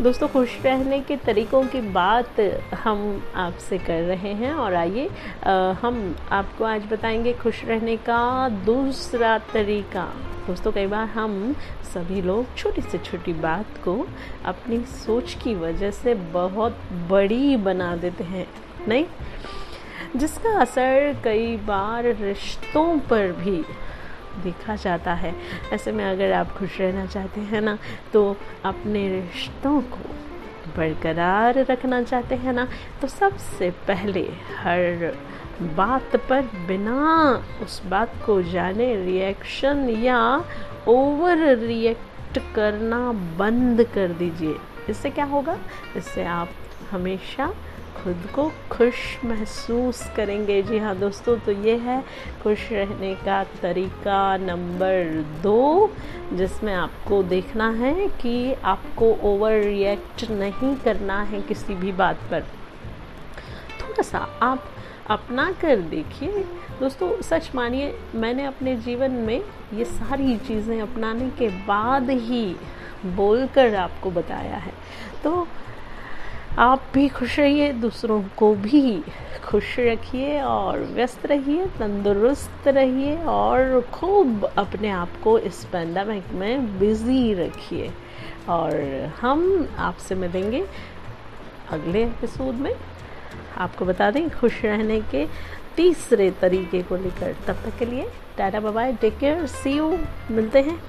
दोस्तों, खुश रहने के तरीक़ों की बात हम आपसे कर रहे हैं। और आइए हम आपको आज बताएँगे खुश रहने का दूसरा तरीका। दोस्तों, कई बार हम सभी लोग छोटी से छोटी बात को अपनी सोच की वजह से बहुत बड़ी बना देते हैं, नहीं? जिसका असर कई बार रिश्तों पर भी देखा जाता है। ऐसे में अगर आप खुश रहना चाहते हैं ना तो अपने रिश्तों को बरकरार रखना चाहते हैं ना तो सबसे पहले हर बात पर बिना उस बात को जाने रिएक्शन या ओवर रिएक्ट करना बंद कर दीजिए। इससे क्या होगा? इससे आप हमेशा खुद को खुश महसूस करेंगे। जी हाँ दोस्तों तो ये है खुश रहने का तरीका नंबर दो, जिसमें आपको देखना है कि आपको ओवर रिएक्ट नहीं करना है किसी भी बात पर। थोड़ा सा आप अपना कर देखिए। दोस्तों, सच मानिए, मैंने अपने जीवन में ये सारी चीज़ें अपनाने के बाद ही बोलकर आपको बताया है। तो आप भी खुश रहिए, दूसरों को भी खुश रखिए और व्यस्त रहिए, तंदुरुस्त रहिए और खूब अपने आप को इस पैंडमिक में बिज़ी रखिए। और हम आपसे मिलेंगे अगले एपिसोड में। आपको बता दें, खुश रहने के तीसरे तरीके को लेकर। तब तक के लिए, tata bye take care see you मिलते हैं।